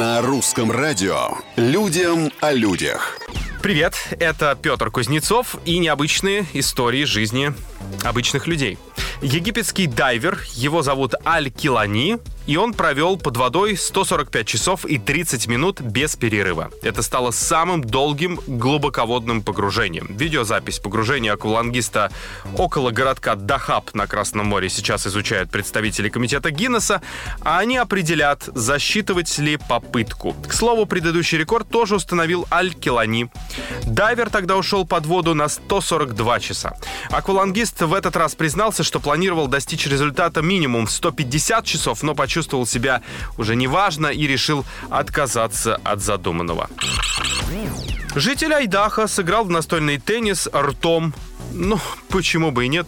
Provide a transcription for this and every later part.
На русском радио «Людям о людях». Привет, это Петр Кузнецов и необычные истории жизни обычных людей. Египетский дайвер, его зовут Аль Килани, и он провел под водой 145 часов и 30 минут без перерыва. Это стало самым долгим глубоководным погружением. Видеозапись погружения аквалангиста около городка Дахаб на Красном море сейчас изучают представители комитета Гиннесса, а они определят, засчитывать ли попытку. К слову, предыдущий рекорд тоже установил Аль Килани. Дайвер тогда ушел под воду на 142 часа. Аквалангист в этот раз признался, что планировал достичь результата минимум в 150 часов, но почувствовал себя уже неважно и решил отказаться от задуманного. Житель Айдаха сыграл в настольный теннис ртом ну, почему бы и нет.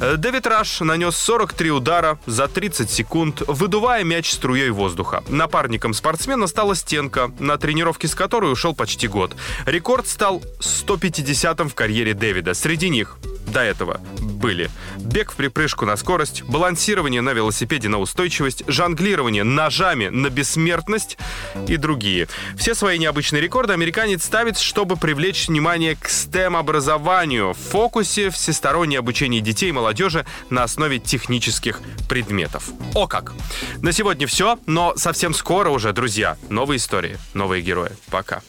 Дэвид Раш нанес 43 удара за 30 секунд, выдувая мяч струей воздуха. Напарником спортсмена стала стенка, на тренировке с которой ушел почти год. Рекорд стал 150-м в карьере Дэвида. Среди них до этого были бег в припрыжку на скорость, балансирование на велосипеде на устойчивость, жонглирование ножами на бессмертность и другие. Все свои необычные рекорды американец ставит, чтобы привлечь внимание к STEM-образованию. В фокусе всестороннее обучение детей и молодежи на основе технических предметов. О как! На сегодня все, но совсем скоро уже, друзья, новые истории, новые герои. Пока.